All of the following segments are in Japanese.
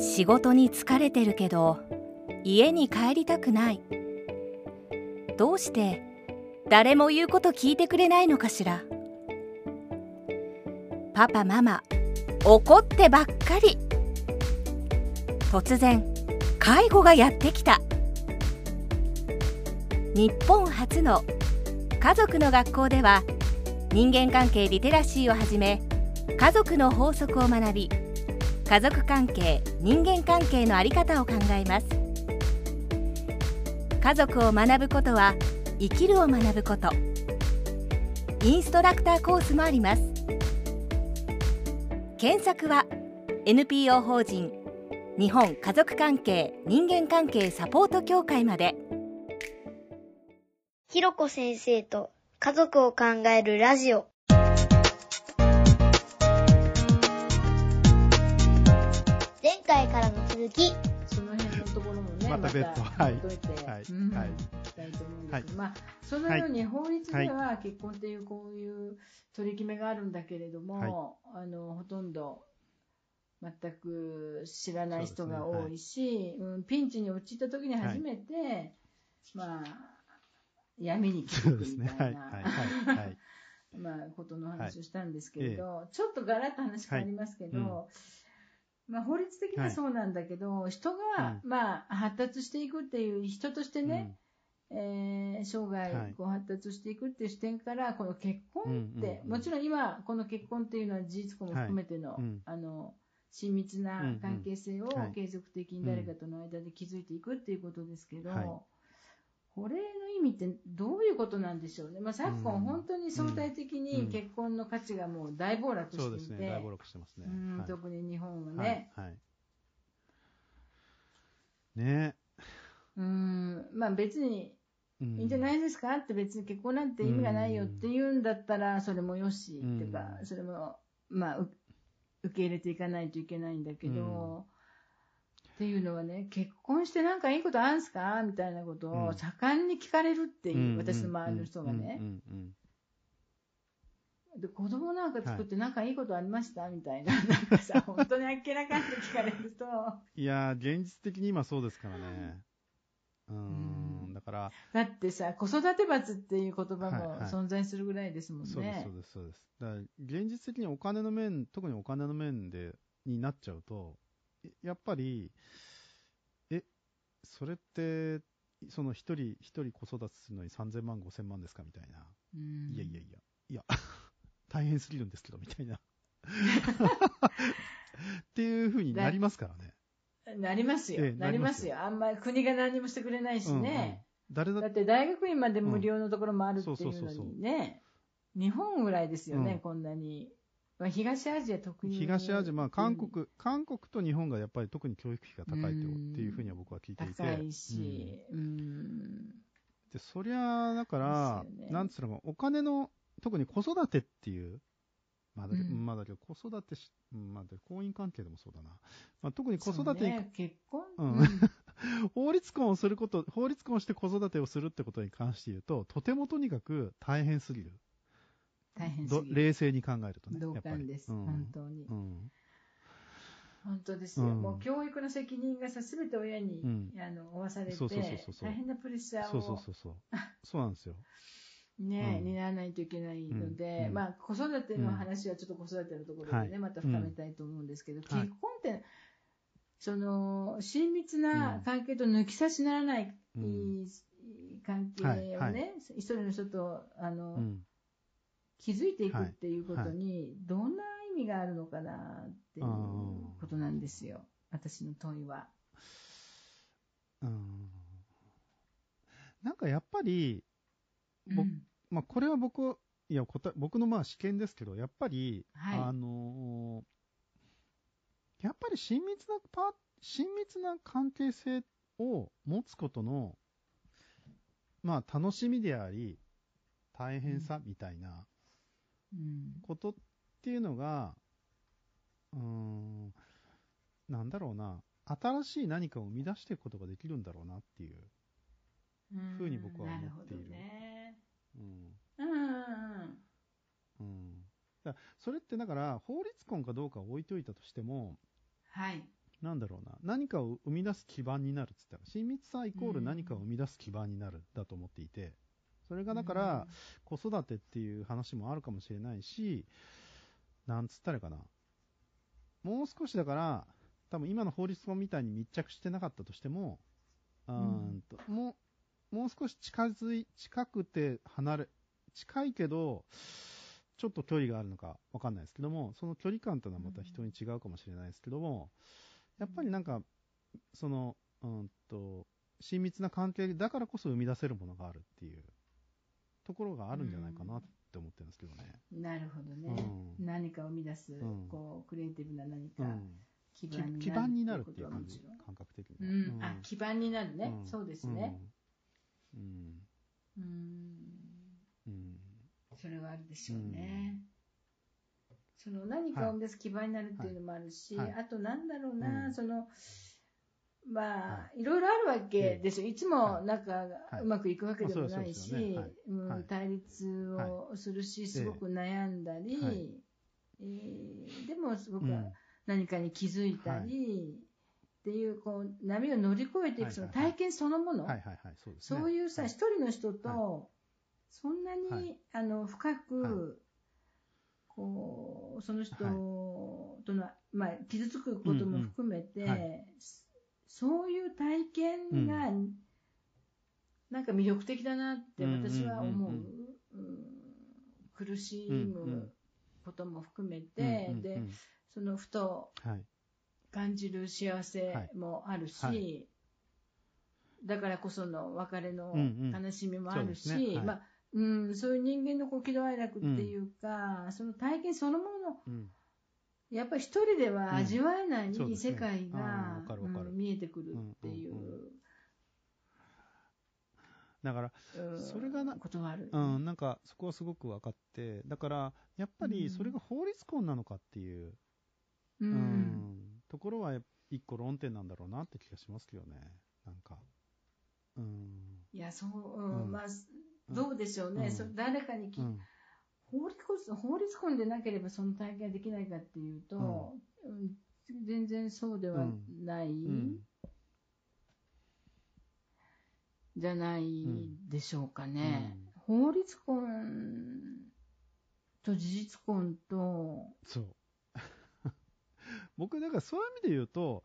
仕事に疲れてるけど家に帰りたくない。どうして誰も言うこと聞いてくれないのかしら。パパママ怒ってばっかり。突然介護がやってきた。日本初の家族の学校では人間関係リテラシーをはじめ家族の法則を学び家族関係人間関係の在り方を考えます。家族を学ぶことは生きるを学ぶこと。インストラクターコースもあります。検索は NPO 法人日本家族関係人間関係サポート協会まで。ひろこ先生と家族を考えるラジオ。続きその辺のところもね、また別途はい。置いて、はい。うんはい。したいと思うんですけど、はまあ、そのように法律では結婚っていうこういう取り決めがあるんだけれども、あのほとんど全く知らない人が多いし、うん、ピンチに陥った時に初めて、まあ闇に気そづく。みたいなはい、はい、はい。はい。まあ、ことの話をしたんですけれど、ちょっとガラッと話変わりますけど、はいまあ、法律的にはそうなんだけど、人が、まあ、発達していくっていう人としてね、えー生はい。涯こう発達していくっていう視点からこの結婚って、うんうんうんもちろん今この結婚っていうのは事実婚も含めての,、はいうん。あの親密な関係性をうんうん。はい。継続的に誰かとの間で築いていくっていうことですけど、はいこれの意味ってどういうことなんでしょうね、まあ、昨今、うん。本当に相対的に結婚の価値がもう大暴落していて、ね。大暴落してますね。うんはい。特に日本ははい。ね、はい。ね。うん。まあ、別にえ。いいいんじゃないですかって別に結婚なんて意味がないよって言うんだったらそれもよし、うんっていうかそれも、まあ、う受け入れていかないといけないんだけど、っていうのはね結婚してなんかいいことあるんすか？みたいなことをうん。盛んに聞かれるっていう、うん私の周りの人がね、で子供なんか作ってなんかいいことありました？みたいな。なんかさ本当にあっけらかんと聞かれると。いやー、現実的に今そうですからね。うん。ん、だから、だってさ子育て罰っていう言葉はいもはい。存在するぐらいですもんね。そうです、そうです、そうです。だから、現実的にお金の面、特にお金の面で、になっちゃうと、えやっぱり、え、それって、その一人、一人子育てするのに3000万、5000万ですかみたいな。うんいやいやいや、いや、大変すぎるんですけど、みたいな。っていうふうになりますからね。なりますよ、ええなりますよ。あんまり国が何もしてくれないしね。誰だっだって大学院まで無料のところもあるっていうのにね。日本ぐらいですよね、うんこんなに。まあ、東アジア特有東アジア、まあ、韓国、韓国と日本がやっぱり特に教育費が高いっていうふうには僕は聞いていて。高いし、うん。で、そりゃ、だから、ね。なんつうのか、お金の、特に子育てっていう、まあだけど、うん。まあだけど子育てし、うんまあだ婚姻関係でもそうだな。まあ、特に子育てね、結婚、うん。うん。法律婚をすること、法律婚をして子育てをするってことに関して言うと、とてもとにかく大変すぎる。大変すどぎる。冷静に考えるとね。同感です、うん。本当に。うん。本当ですよ、うん。もう教育の責任がさ、すべて親に、うん。あの負わされて大変なプレッシャーを。そうそうそうそう。そうなんですよ。ね、うん。担わないといけないので、うん。まあ、子育ての話はちょっと子育てのところでね、はい。また深めたいと思うんですけど、はい。結婚って、その親密な関係と抜き差しならない、関係をね、はい。はい。一人の人とあの、うん。気づいていくっていうことに、どんな意味があるのかなっていうことなんですよ、私の問いは。うん。なんかやっぱり、僕うん。まあ、これは僕、いや、答え僕のまあ試験ですけど、やっぱり、はい。あのーやっぱり親密なパ親密な関係性を持つことの、まあ、楽しみであり、大変さみたいなうんことっていうのが、うーん、なんだろうな、新しい何かを生み出していくことができるんだろうなっていう。ふうに僕は思っている。それってだから、法律婚かどうかは置いといたとしても、はい。なんだろうな、何かを生み出す基盤になるっつったら、親密さイコール何かを生み出す基盤になるだと思っていて、それがだから、子育てっていう話もあるかもしれないし、なんつったらいいかな。もう少しだから、多分今の法律婚みたいに密着してなかったとしても、うーんともう、もう少し近づい、近くて離れ、近いけど、ちょっと距離があるのかわかんないですけども、その距離感というのはまた人に違うかもしれないですけども、やっぱりなんか、その、うんと、親密な関係だからこそ生み出せるものがあるっていうところがあるんじゃないかなって思ってるんですけどね。なるほどね。うん何かを生み出す、んこう、クリエイティブな何かうん基き盤になる。基盤になるっていう感じ感覚的には。うん、あ、基盤になるね。うんそうですね。。うん。うん。うん。それはあるでしょうね。その何かを生み出す基盤になるっていうのもあるし、はいはいあとなんだろうな、うんその、まあ、、はい。ろいろあるわけですよ。いつもはい。仲がうまくいくわけでもないし、対立をするし、すごく悩んだり、はい。えーでもすごくうん。何かに気づいたり、っていうこう波を乗り越えていくその体験そのもの、そういうさ、はい。一人の人と、そんなに、はい。あの深く、はい。こうその人はい。との、まあ、傷つくことも含めて、そういう体験が、なんか魅力的だなって私は思う。うんうんうんうん。うん苦しうん。うむんことも含めて、うんうんうんでそのふとはい。感じる幸せもあるし、はい。だからこその別れのうんうん。悲しみもあるし、そうですね。はい。まあうん、そういう人間のこう喜怒哀楽っていうか、その体験そのものうん。やっぱり一人では味わえない世界が見えてくるっていう、だから、うんそれがなことはある。うん、なんかそこはすごく分かって、だから、やっぱりそれが法律婚なのかっていう、ううんん、ところは一個論点なんだろうなって気がしますけどね。なんか。うん。いや、そう、うんうんまあ、どうでしょうね。うんそ誰かに聞いうん。法律婚法律婚でなければその体験ができないかっていうと、うん全然そうではない、うん。じゃないでしょうかね。法律婚と事実婚と、そう。僕、だからそういう意味で言うと、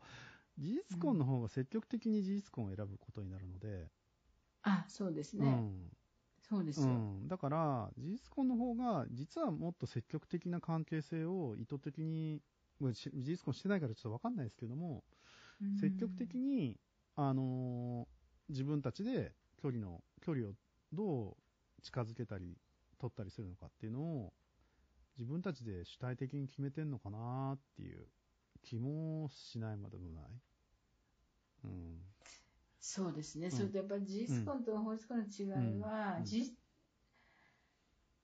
事実婚の方が積極的に事実婚を選ぶことになるので、あ、そうですね。うん。そうですよ。うん、だから、事実婚の方が、実はもっと積極的な関係性を意図的に、事実婚してないからちょっとわかんないですけども、うん積極的に、あのー自分たちで距離の、距離をどう近づけたり、取ったりするのかっていうのを、自分たちで主体的に決めてんのかなっていう気もしないまでもない。うん。そうですね。ん。それとやっぱり事実婚と法律婚の違いは、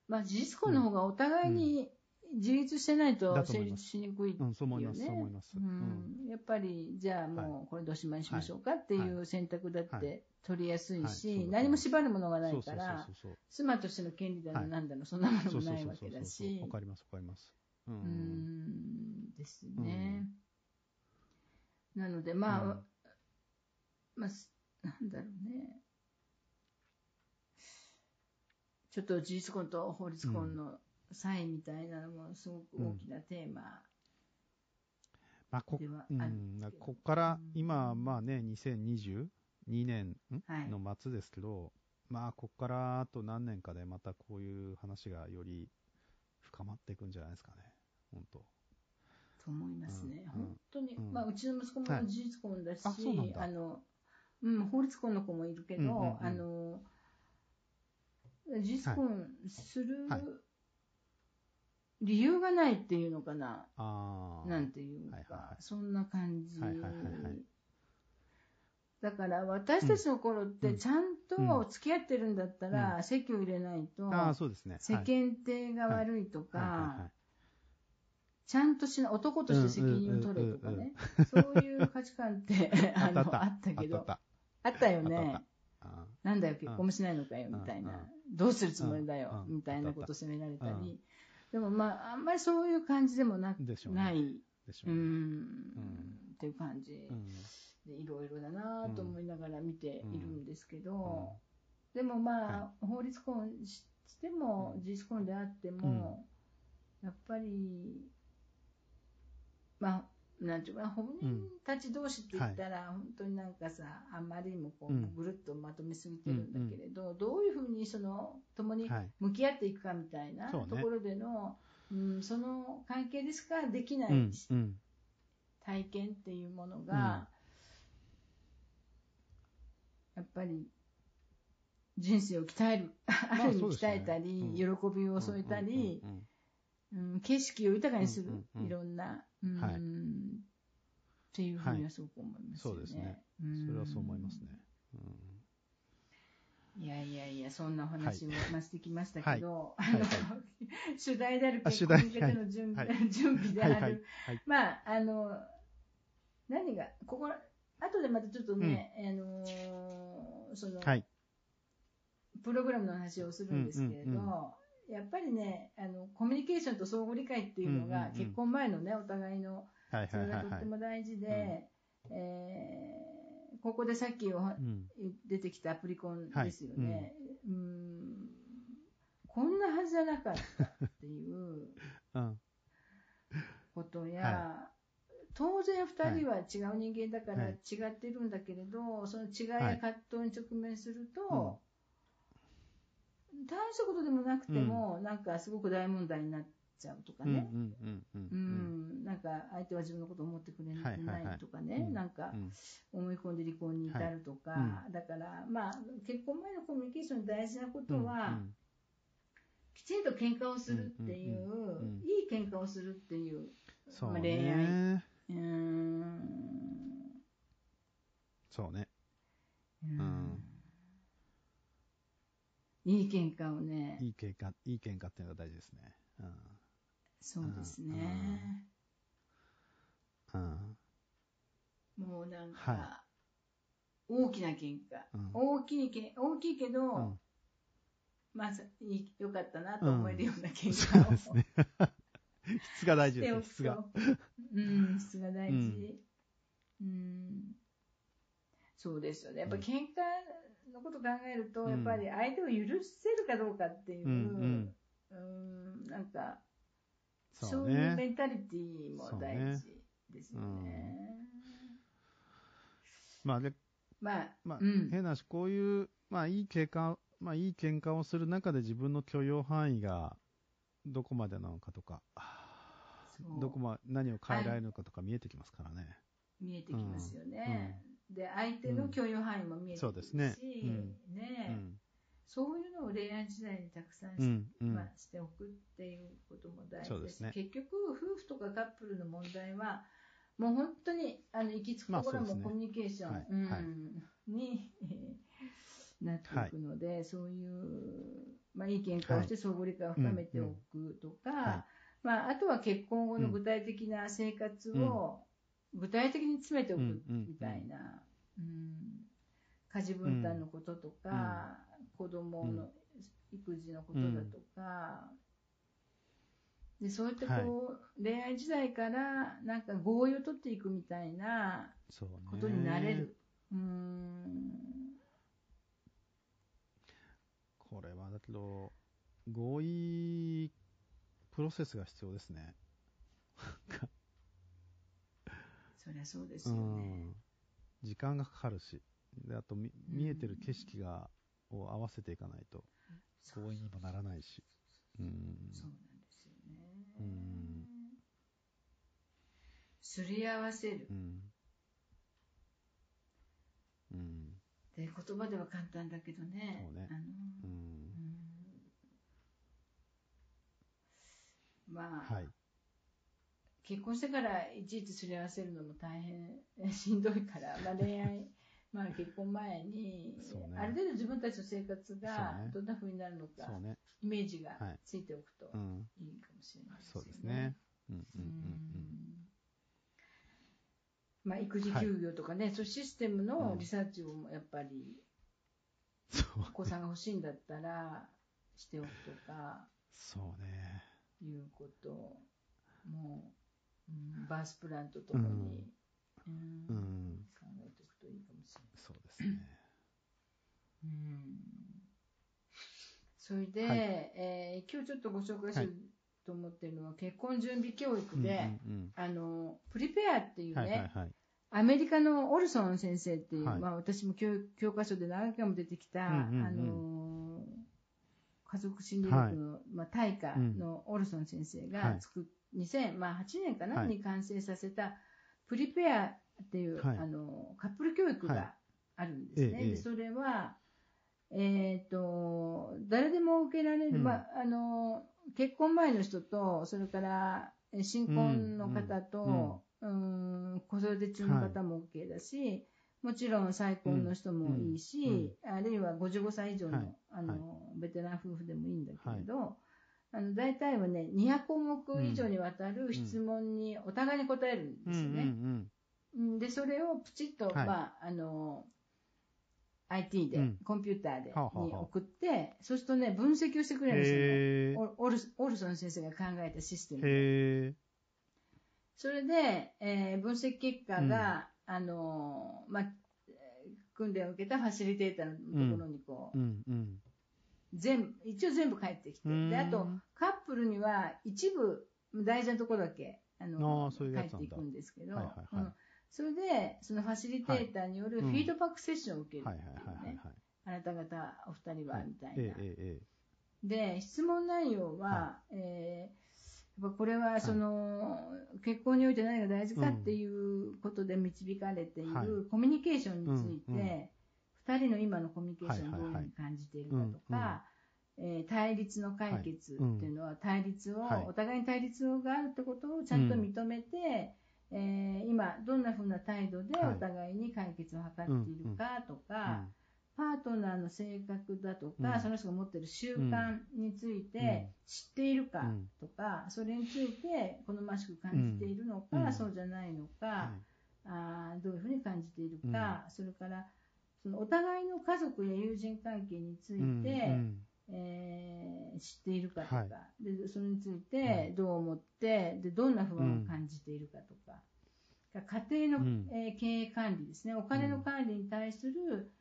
まあ、事実婚の方がお互いに自立してないと成立しにくいよね。い。ううん。ん、やっぱり、じゃあもうこれどうしまいにしましょうかっていう選択だっはて取りやすいし、だ何も縛るものがないから。妻としての権利だはい。のなんだの、そんなものもないわけだし。わ、かります、わかります。う。うんん。ですね。なので、まあ、うんまあ、すなんだろうね。ちょっと事実婚と法律婚の差異みたいなのもすごく大きなテーマまあ、こうん。こっからうん。今、まあね、2022年んはいの末ですけど、まあ、こっからあと何年かでまたこういう話がより深まっていくんじゃないですかね、本当。と思いますね。うん。本当に、うん。まあ、うちの息子はい。も事実婚だし、あの、うん、法律婚の子もいるけど、うんうんうん。あの、事実婚するはい。理由がないっていうのかな。ああ。なんていうか、はいはいはい。そんな感じ。はいはいはいはい。だから私たちの頃ってうん。ちゃんと付き合ってるんだったら、籍を入れないと。世はい。間体が悪いとか、はい。はいはいちゃんとしない、男として責任を取れとかね、そういう価値観ってあの あった。あったあったけど、あったよね。なんだよ、結婚もしないのかよ、うん。みたいな。うん。どうするつもりだよ、うん。みたいなこと責められたうん。り。でもまあ、あんまりそういう感じでもなでしょうね。ない。うでしょうね。ん、っていう感じ。うん。でいろいろだなと思いながら見ているんですけど、うん。でもまあ、は法律婚ししてもうん。事実婚であっても、やっぱりまあなんていうかな本人たち同士って言ったら、本当になんかさあんまりにもこうぐるっとまとめすぎてるんだけれど、どういうふうにその共にはい。向き合っていくかみたいなところでのうん、その関係でしかできない。体験っていうものが、やっぱり人生を鍛える、ある意味鍛えたり、うん。喜びを添えたり、うん景色を豊かにする、いろんな、うんはい。っていうふうにはすごく思いますよね。そうですね。ん。それはそう思いますね。うん。いやいやいや、そんなお話もましてきましたけど、はい。あの、は主題であるあ結婚に向けての準備,、はい。準備である、はいはい。はい。まあ、あの、何が、ここ、後でまたちょっとね、あのーその、はい。プログラムの話をするんですけれど、うんうんやっぱりねあの、コミュニケーションと相互理解っていうのが、うんうんうん。結婚前のね、お互いの、はいそれがとってはいはいはい。も大事で、えーここでさっきうん。出てきたアプリコンですよね、うん。こんなはずじゃなかったっていう うん。ことや、は当然2人は違う人間だからはい。違ってるんだけれど、その違いはい。や葛藤に直面すると、大したことでもなくても、なんかすごく大問題になっちゃうとかね、うんうんうんううん。ん。なんか相手は自分のことを思ってくれはいはいはい。ないとかね、うん。なんかうん。思い込んで離婚に至るとか、はだから、まあ、結婚前のコミュニケーションで大事なことうんは、うん。きちんと喧嘩をするっていう、うんうんうんうん。いい喧嘩をするっていう、そうまあ恋愛。ね。うーん。そうね。うんいい喧嘩をね、いい喧嘩、いい喧嘩っていうのが大事ですね。そうですね、うん。うん。もうなんはか、大きな喧嘩、うん大きいけ大きいけど、うんまあ、さいいよかったなと思えるような喧そう嘩を、ですね。質が大事ですね、質が。と、うん、質が大事。うんそうですよね。やっぱうん喧嘩のこと考えると、うんやっぱり相手を許せるかどうかっていう、うんうんなんか、そそうういうメね。ンタリティも大事ですよね。まあ、で、まあ、まあ、うん変な話、こういう、まあ、いい喧嘩、まあ、いい喧嘩をする中で自分の許容範囲がどこまでなのかとか、どこま、何を変えられるのかとか見えてきますからね。見えてきますよね。で、相手の許容範囲も見えてくそうるし、うん。ねうん。そういうのを恋愛時代にたくさんし,、うん。うん。まあ、しておくっていうことも大事です。ね。結局、夫婦とかカップルの問題は、もう本当にあの行き着くところもうコミュニケーション、はい。うんはい。に、えーなっていくので、そういう、まあ、いい喧嘩をして相互理解を深めておくとか、はい。まあ、あとは結婚後の具体的な生活を具体的に詰めておくみたいな、うん。家事分担のこととか、子供の育児のことだとか、でそうやってこう、恋愛時代からなんか合意を取っていくみたいな。ことになれる。うん。これはだけど、合意プロセスが必要ですね。そりゃそうですうよね。ん。時間がかかるし、であと見見えてる景色が、を合わせていかないとそう合意にもならないし。うん。そうなんですよね。うんすり合わせるう。ん。うん。で言葉では簡単だけどね。そうねあのう。うんんまあ、はい。結婚してからいちいちすり合わせるのも大変しんどいから、まあ、恋愛、まあ、結婚前に、そうねある程度自分たちの生活そうがねどんな風になるのか、そうね。イメージがはいついておくとうん。いいかもしれないですよそうですね。うんうんううんんまあ、育児休業とかね、そういうシステムのリサーチをやっぱり、うん。そう。お子さんが欲しいんだったらしておくとかそうね。いうことも、ううんバースプランとともに、うん。うん考えておくといいかもしれない。そうですね。うん。それで、はい。えー今日ちょっとご紹介すはいると思ってるのは、結婚準備教育で、うんうんあのプリペアっていううん、ね、はいはいはい。アメリカのオルソン先生っていう、はい。まあ、私も教教科書で何回も出てきた、うんうんうん。あの家族心理学の、まあ、大家のオルソン先生はい。が作っ、2008年かな、はい。に完成させたプリペアっていう、はい。あのカップル教育はい。があるんですね。ええええ。でそれはえー、と誰でも受けられる、うん。まあ、あの結婚前の人とそれからえ新婚の方と、うん子育て中の方も OK だし、もちろん再婚の人もいいし、あるいは55歳以上の,、はい。あのベテラン夫婦でもいいんだけれど、あの大体はね200項目以上にわたる質問にお互いに答えるんですよね。うんうんでそれをプチッと、はいまあ、あの IT で、うんコンピューターではあはあはあに送ってそうするとね分析をしてくうん。れるんですよねへオオルオルソン先生が考えたシステー。ムそれで、えー分析結果が、あのまあ、えー訓練を受けたファシリテーターのところにこー。う、うんうん。全部一応全部返ってきて。うん。であとカップルには一部大事なところだけあの返っていくんですけど、それでそのファシリテーターによるフはい。ィードバックセッションを受けるはい。あなた方お二人はみたいな、で質問内容は、はえーやっぱこれはその、結婚において何が大事かっていうことで導かれている、はい。コミュニケーションについて、2人の今のコミュニケーションをどういうふうに感じているかとか、えー対立の解決ってい。うのは対立を、はい。お互いに対立があるってことをちゃんと認めて、えー今どんなふうな態度ではい。お互いに解決を図っているかとか、うん。パートナーの性格だとか、うん。その人が持っている習慣についうん。て知っているかうん。とか、それについて好ましく感じているのか、うん。そうじゃないのか、はあーどういうふうに感じているか、それからそのお互いの家族や友人関係について、いうんうん。えー知っているかとか、はい。でそれについてどう思ってでどんな不安を感じているかとか、家庭の、うん。えー経営管理ですね。お金の管理に対する、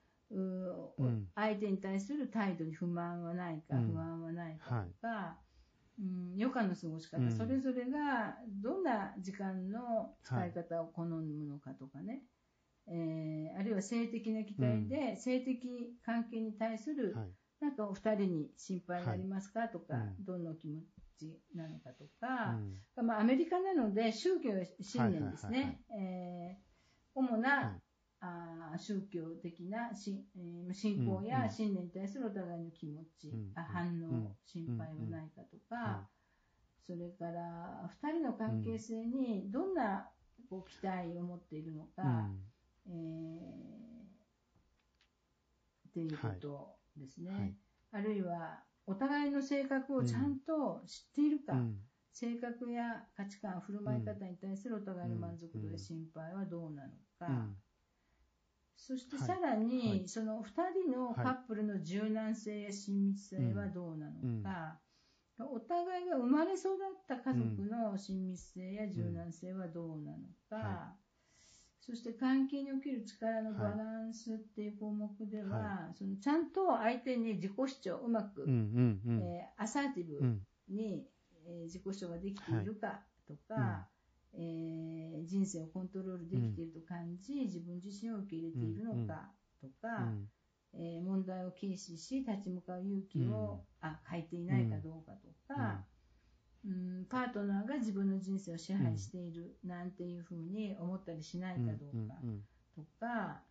相手に対する態度に不満はないか、うん。不安はないかとか、うん余暇の過ごし方、うん。それぞれがどんな時間の使い方を好むのかとかね、えーあるいは性的な期待で、性的関係に対する、はい。なんかお二人に心配がありますかとか、うんどんなお気持ちなのかとか、まあ、アメリカなので宗教や信念ですね、えー主な、はい。あー宗教的なし、えー信仰うんうん。や信念に対するお互いの気持ち、うんあ反応、うん心配はないかとか、はそれから2人の関係性にどんなこう期待を持っているのか、うんえーっていうことですね、はい。あるいはお互いの性格をちゃんと知っているか、うん。性格や価値観、振る舞い方に対するお互いの満足度や心配はどうなのか、うん。そしてはいさらに、はい。その2人のカップルの柔軟性や親密性はどうなのか、お互いが生まれ育った家族の親密性や柔軟性はどうなのか、はそして関係における力のバランスっていう項目では、そのちゃんと相手に自己主張うまく、うんうんうん。えーアサーティブうん。に、えー自己主張ができているかとか、えー人生をコントロールできていると感じ、自分自身を受け入れているのかとか、うん。えー問題を軽視し立ち向かう勇気を、あ書いていないかどうかとか、うんパートナーが自分の人生を支配しているなんていうふうに思ったりしないかどうかとか、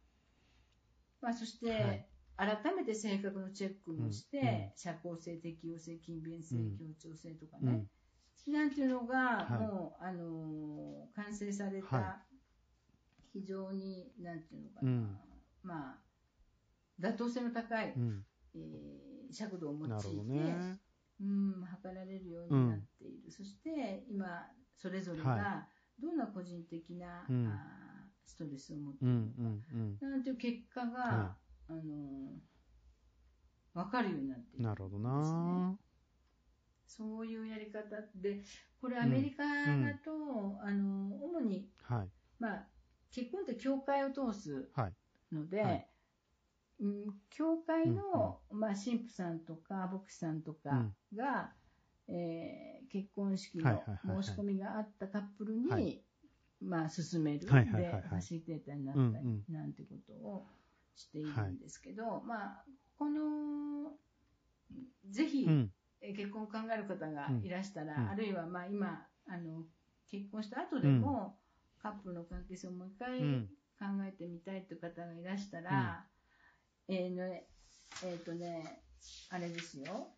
まあ、そして、はい。改めて性格のチェックもして、社交性、適応性、勤勉性、うん。協調性とかうん。ね、なんていうのが、はい。もう、あのー完成された、は非常に、なんていうのかな、うん。まあ、妥当性の高い、うん。えー尺度を用いて、うん、図られるようになっている、うん、そして今それぞれがどんな個人的な、はい、あストレスを持っているか、うんうん、なんていう結果が、あの分かるようになっている、ね、なるほどな。そういうやり方でこれアメリカだと、あの主に、はい、まあ、結婚って教会を通すので、はい。うん、教会の、まあ、神父さんとか牧師さんとかが、えー結婚式はいの申し込みがあったカップルに、はい。まあ、進める、はいはいでファシリテーターになったり、うんうん。なんてことをしているんですけど、まあ、このぜひ、うん。えー結婚を考える方がいらしたら、うん。あるいはまあ今あの結婚した後でも、カップルの関係性をもう一回うん。考えてみたいという方がいらしたら、えーのえーとねあれですよ。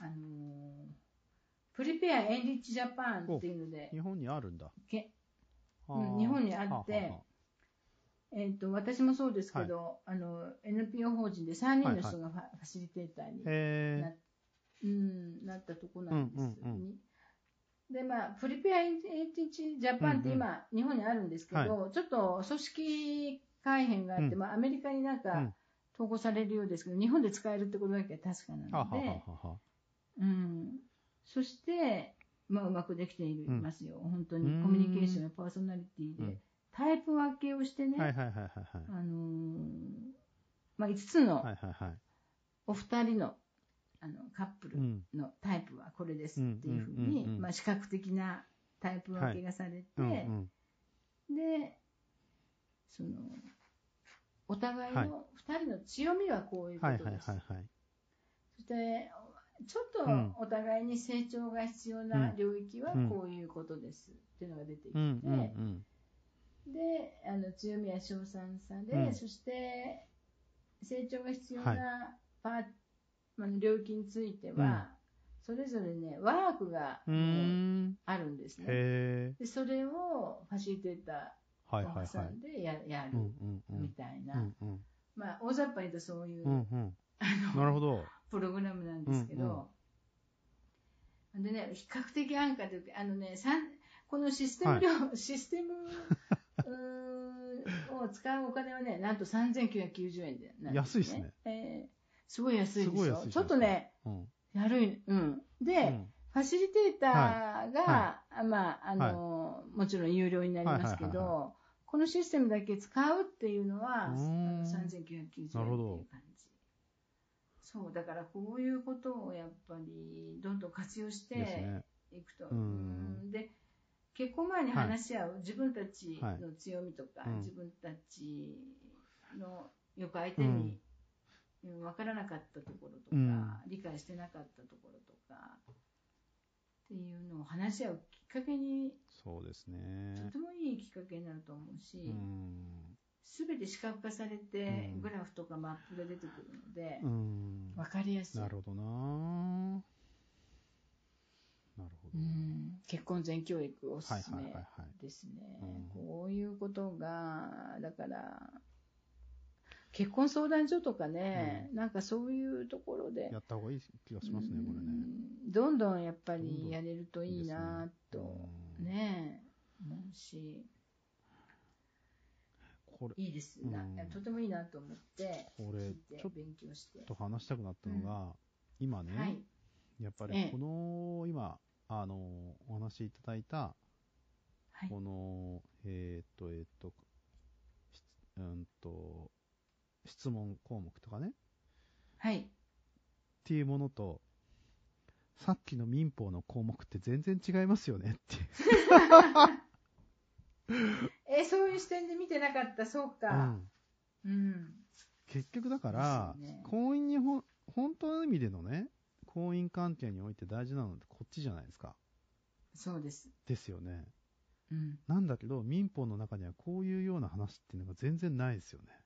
あのープリペアエンリッチジャパンっていうので日本にあるんだ。けうん日本にあってはははえー、と私もそうですけど、あの NPO 法人で3人の人がファ,、ファシリテーターにな,、へうん、なったとこなんです。うんうんうん。にでまあ、プリペアエンリッチジャパンって今、日本にあるんですけど、ちょっと組織改変があって、うん。まあ、アメリカになんかうん統合されるようですけど、日本で使えるってことだけは確かなので、ははは。うん、そして、まあ、うまくできていうんますよ、本当にうんコミュニケーションやパーソナリティで、うんタイプ分けをしてね、はいはいはいはいはい。あのーまあ、5つのはいはいはい。お二人のあのカップルうん。のタイプはこれですっていうふうに、うんうんうんうんまあ、視覚的なタイプ分けがされて、うんうん。でそのお互いはいの2人の強みはこういうこはいはいとです、はいはい。そしてちょっうんとお互いに成長が必要な領域はうんこういうことですっていうのが出てきて、うんうんうん。であの強みは称賛さで、うんそして成長が必要はいなパー、あの領域については、それぞれねワークがうーもん。あるんですね。へでそれをファシリテーター。はいはいはい。んでや,、やうんるうんうん。みたいな、うんうん。まあ、大雑把に言うとそういう、うんうん。あのなるほど。プログラムなんですけど、でね、比較的安価というか、あのね、さんこのシステム量、システムを使うお金はね、なんと3990円でなん安いっすね。えーすごい安いすでしょ。ごい安いじゃんちょっとね、うん。やるい、うん。で、うんファシリテーターが、はあまあ、あの、もちろん有料になりますけはいはいはいど、このシステムだけ使うっていうのは、あうーんの3990円っていう感じ。そう、だからこういうことをやっぱり、どんどん活用して。いくと。で、結婚前に話し合う、自分たちの強みとか、うん自分たちのよく相手に、うん分からなかったところとか、うん。理解してなかったところとかっていうのを話し合うきっかけにそうですとねて。もいいきっかけになると思うし、うん。すべて視覚化されて、うんグラフとかマップが出てくるので、うん。分かりやすい、なるほどななるほど。うん結婚前教育おすはいすめ。ですね、うんこういうことがだから結婚相談所とかね、なんかそういうところで。やった方がいい気がしますね、これね。うんどんどんやっぱりやれるといいなと。うんね。思うし。これ、いいです、うん。なとてもいいなと思ってこれちょっ勉強して。と話したくなったのが、今ね、はい。やっぱええ。りこの、今、あの、お話しいただいた、はい。この、えーっと、えーっと、しうんと、質問項目とかね、っはい。ていうものと、さっきの民法の項目って全然違いますよねって。いう。えそういう視点で見てなかった。そううかん。うん、結局だから、ね。婚姻にほん、本当の意味でのね、婚姻関係において大事なのってこっちじゃないですか。そうです、ですよね。うん、なんだけど、民法の中にはこういうような話っていうのが全然ないですよね。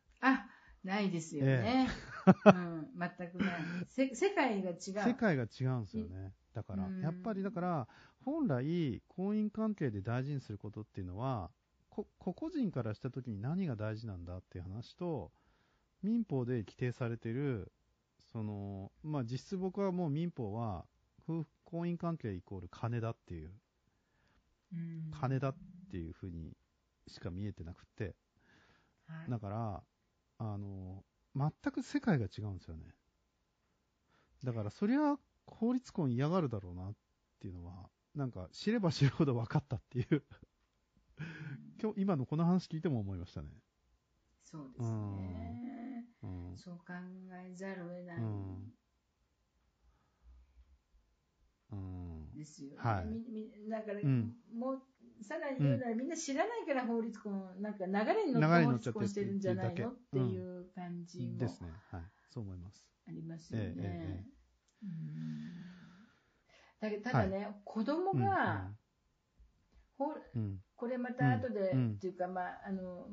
あないですよね、うん、全くない。せ 世界が違う。世界が違うんですよね。だからう、ん。やっぱりだから、本来、婚姻関係で大事にすることっていうのは、こ個々人からしたときに何が大事なんだっていう話と、民法で規定されている、その、まあ実質僕はもう民法は、夫婦婚姻関係イコール金だっていう、うん。金だっていうふうにしか見えてなくて、はい。だから、あの、全く世界が違うんですよね。だから、そりゃ、法律婚嫌がるだろうなっていうのは、なんか、知れば知るほど分かったっていう、今日、今のこの話聞いても思いましたね。そうですね。うん。そう考えざるを得ないうんうん。ですよね。はいだから、うんもう、さらに言うなら、みんな知らないから法律婚、なんか流れに乗流って法律婚してるんじゃないのっってていう感じもですね。はい。そう思います。ありますよね。だけど、ただね、子供うん。が、ほうん。これまた後で、うん。っていうか、まあ、あの、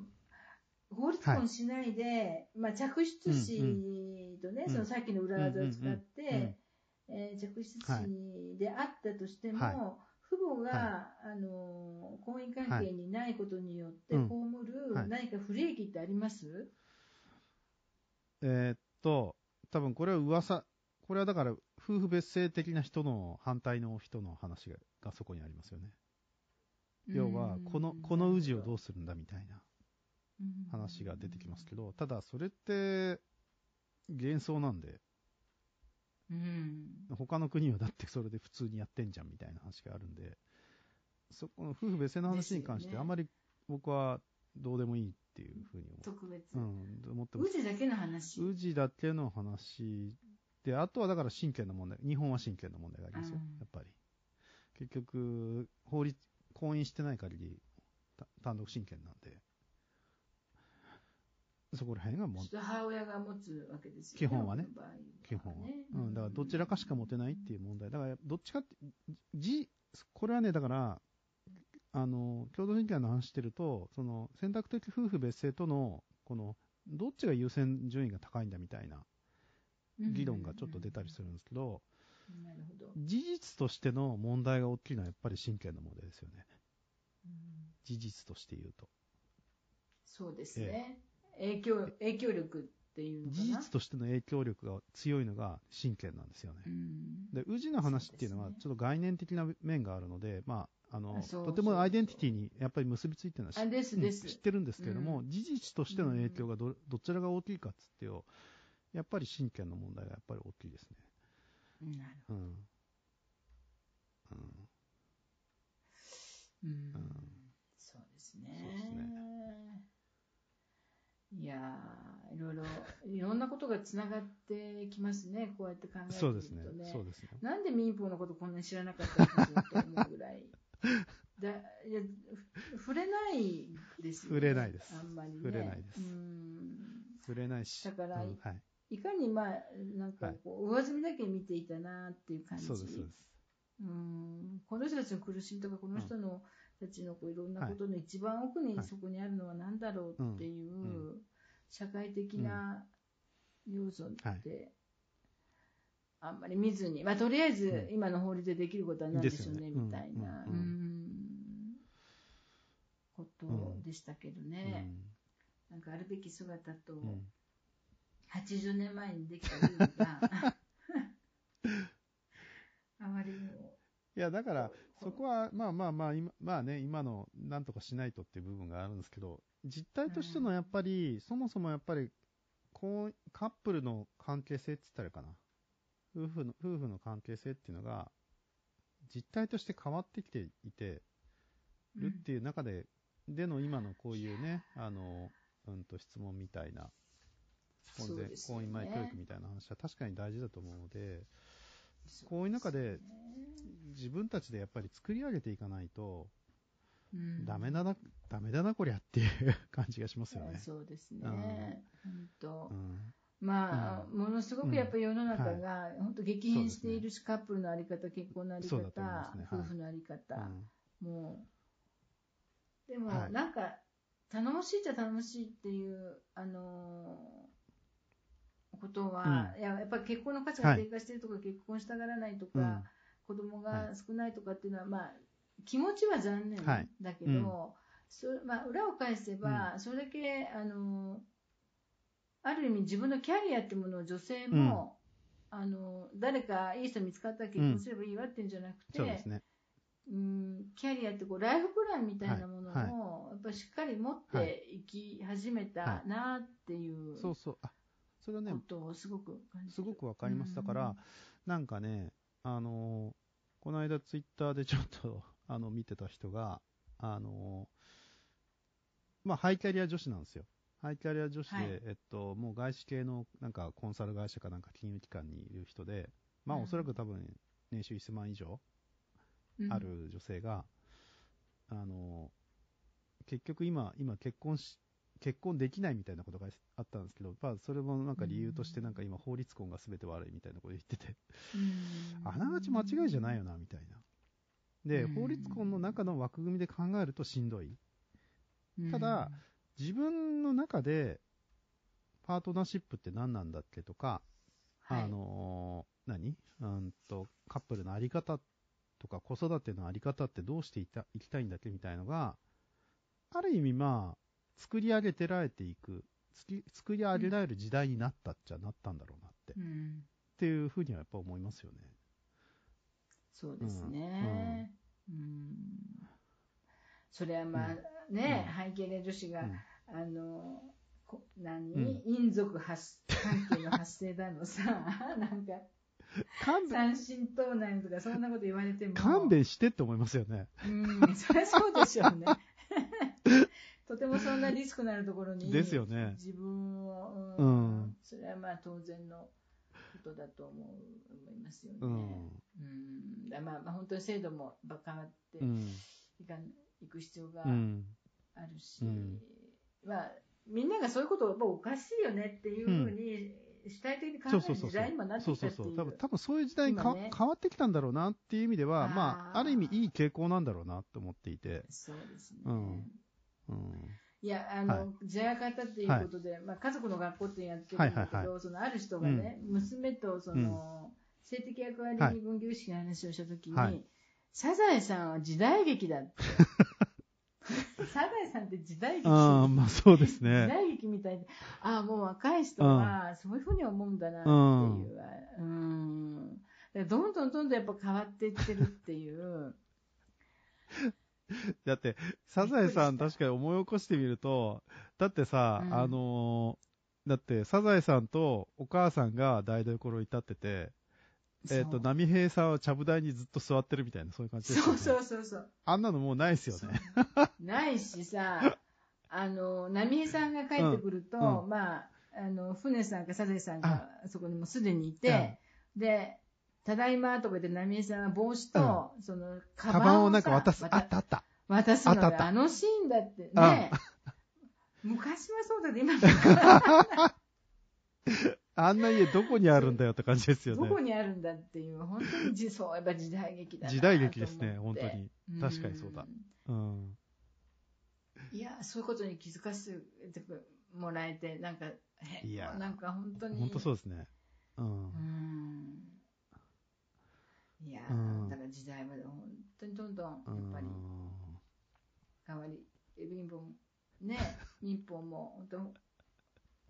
法律婚しないで、まあ、着出子とね、うんそのさっきの裏技を使って、えー着出子であったとしても、はい父母が、はあの婚姻関係にないことによってうん。被るはい。何か不利益ってあります、えーっと、多分これは噂、これはだから、夫婦別姓的な人の反対の人の話ががそこにありますよね。要は、この、この氏をどうするんだみたいな話が出てきますけど、ただそれって幻想なんで、うん他の国はだってそれで普通にやってんじゃんみたいな話があるんで、そこの夫婦別姓の話に関してあまり僕はどうでもいいっていうふうに思特別、う。うん、思ってます。宇治だけの話。氏だけの話で、あとはだから親権の問題、日本は親権の問題がありますよ、うんやっぱり。結局、法律、婚姻してない限り、た単独親権なんで、そこら辺がも母親が持つわけですよね。基本はねこの場合基本は。ねうん、だからどちらかしか持てないっていう問題。だから、どっちかって、じ、これはね、だから、あの、共同親権の話してると、その、選択的夫婦別姓との、この、どっちが優先順位が高いんだみたいな議論がちょっと出たりするんですけど、なるほど。事実としての問題が大きいのはやっぱり親権の問題ですよね。うん事実として言うと。そうですね。影響、影響力っていうのかな？事実としての影響力が強いのが親権なんですよね。うんで、氏の話っていうのはちょっと概念的な面があるので、まあ、あの、とてもアイデンティティにやっぱり結びついてるのは。うん知ってるんですけれども、う事実としての影響がどどちらが大きいかっつってよ、やっぱり親権の問題がやっぱり大きいですね。なるほうん。うん。ど。うんうんそうですそうですね。いやー、いろいろ、いろんなことがつながってきますね、こうやって考えてみるとそうですね。ね。そうですね。なんで民法のことこんなに知らなかったんだろうと思うぐらい。だいやふ触れないですよね。触れないですあんまりね。触れないですうん触れないし。だからうんはい。いかにまあ、なんかこう、上積みだけ見ていたなっていう感じ。そうです、そうです。うんこの人たちの苦しみとか、この人の、たちのこういろんなことの一番奥にはいそこにあるのは何だろうっていう、うん社会的な要素って、はいあんまり見ずに、まあ、とりあえずうん。今の法律でできることは何でしょうね、ですよね。みたいな、ことでしたけどね、うん。なんかあるべき姿と、うん。80年前にできたルールが あまりにも。いや、だから、そこは、まあまあまあ、今、まあね、今の、なんとかしないとっていう部分があるんですけど、実態としてのやっぱり、そもそもやっぱり、こう、カップルの関係性って言ったらいいかな。夫婦の、夫婦の関係性っていうのが、実態として変わってきていて、るっていう中で、での今のこういうね、あの、うんと質問みたいな、婚前ね婚姻前教育みたいな話は確かに大事だと思うので、こういう中で自分たちでやっぱり作り上げていかないと、うん。ダメだな、ダメだなこりゃっていう感じがしますよね。そうですね、うん。本当、うん。まあ、うん。ものすごくやっぱり世の中が、本当激変しているし、そカップルのあり方、結婚のあり方、ね。はい。夫婦のあり方、うん。もう、でも、はい。なんか、頼もしいっちゃ頼もしいっていう、あのーことは、うん。いややっぱり結婚の価値が低下しているとか、結婚したがらないとか、うん。子供が少ないとかっていうのは、まあ、気持ちは残念はいだけど、そまあ、裏を返せば、それだけ、あのある意味自分のキャリアってものを女性も、あの誰かいい人見つかったら結婚すればいいわっていうんじゃなくて、そうですね。うんキャリアってこうライフプランみたいなものを、はい。やっぱりしっかり持ってい。き始めたなっていう。こそうそう。あ、それはね、すごくすごくわかります。だから、なんかね、あのーこの間ツイッターでちょっと、あの、見てた人が、あのーまあ、ハイキャリア女子なんですよ。ハイキャリア女子で、はいえっと、もう外資系のなんかコンサル会社かなんか金融機関にいる人で、まあうんおそらく多分年収1000万以上うんある女性が、あの、結局今、今結婚し、結婚できないみたいなことがあったんですけど、まあそれもなんか理由としてなんか今法律婚が全て悪いみたいなこと言ってて、うん。あながち間違いじゃないよな、みたいな。で、うん。法律婚の中の枠組みで考えるとしんどい。ただ、自分の中で、パートナーシップって何なんだっけとか、はい。あのー何？うんと、カップルのあり方とか子育てのあり方ってどうしていたいきたいんだっけみたいのが、ある意味まあ、作り上げてられていく、作り上げられる時代になったっちゃなったんだろうなって、っうんていうふうにはやっぱ思いますよね。そうですね。うん。それはまあね、うんハイケレ女子が、うんあの、こ何、うん陰族発関係の発生だのさ、なんか、勘弁、三神盗難とかそんなこと言われても。勘弁してって思いますよね。うん、そりゃそうでしょうね。とてもそんなリスクのあるところに、ですよね自分を、うんそれはまあ当然のことだと思う思いますよね。うん。うんだまあ、まあ本当に制度も変わってうん。いかん、いく必要がうん。あるし、うんまあ、みんながそういうことをおかしいよねっていうふうに主体的に考える時代にもなってきたっていう。そうそう。多分、多分そういう時代にか、今ね変わってきたんだろうなっていう意味では、あーまあ、ある意味いい傾向なんだろうなと思っていて。そうですね。うんうん。いや、あの、はいジャっていうことで、まあ、家族の学校ってやってるんだけど、はいはいはそのある人がね、娘とその、性的役割はい分業意識の話をしたときに、はいサザエさんは時代劇だって。サザエさんって時代劇？ああ、まあそうです時ね。代劇みたいで、ああ、もう若い人はそういうふうに思うんだなっていう。うん。だからどんどんどんどんやっぱ変わっていってるっていう。だって、サザエさん確かに思い起こしてみると、だってさ、うん。あのーだって、サザエさんとお母さんが台所に立ってて、えっ、と、そう。波平さんはちゃぶ台にずっと座ってるみたいな、そういう感じでね。そうそうそうそう。あんなのもうないですよね。ないしさ、あの、波江さんが帰ってくると、うん。うん。まあ、あの、船さんかサザエさんがそこにもうすでにいて、で、ただいまとか言って波江さんは帽子と、その、カカバンをなんか渡す。あ渡ったあった。渡すのよあのシーンだってうんね、昔はそうだけど、今はあんな家どこにあるんだよって感じですよどこね。にあるんだっていう、本当にじそう、やっぱ時代劇だな時代劇ですね、本当に。確かにそうだ。うん。いや、そういうことに気づかせてもらえて、なんか、へいやなんか本当に。本当そうですね。うんう。ん。いや、うんだから時代は本当にどんどん、やっぱり変わり、民法も、ね、民法も本当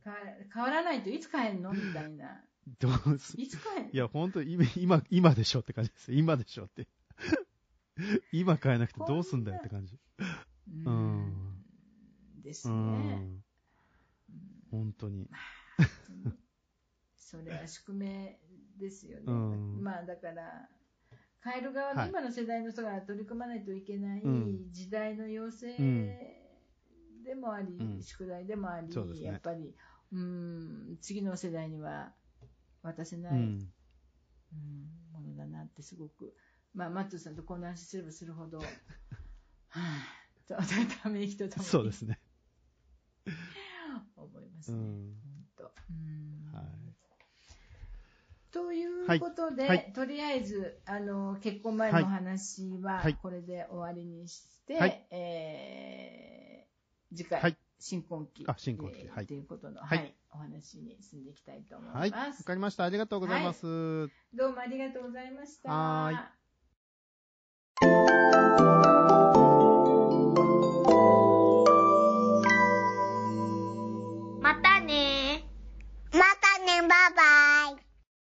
変わら、変わらないといつ変えんのみたいな。どうすいつ変えんの？いや、本当今、今、今でしょって感じですよ。今でしょって。今変えなくてどうすんだよって感じ。ううんん。ですうね。ん。本当に。それは宿命ですよね。うんまあだから、変える側はいの今の世代の人が取り組まないといけないうん時代の要請うんでもあり、うん宿題でもあり、やっぱり、うん、次の世代には渡せない、うん。うんものだなってすごく、まあ、マットさんとこの話すればするほど、はぁ、と、ため息とともにそうですね。思いますね。うん。本当うんはい。ということで、はい。はいとりあえずあの結婚前のお話ははい。これで終わりにして、はい。えー次回、はい。新婚期あ新婚期。えーはいということの、ははいいお話に進んでいきたいと思はいます。かりました。ありがとうございます。どうもありがとうございました。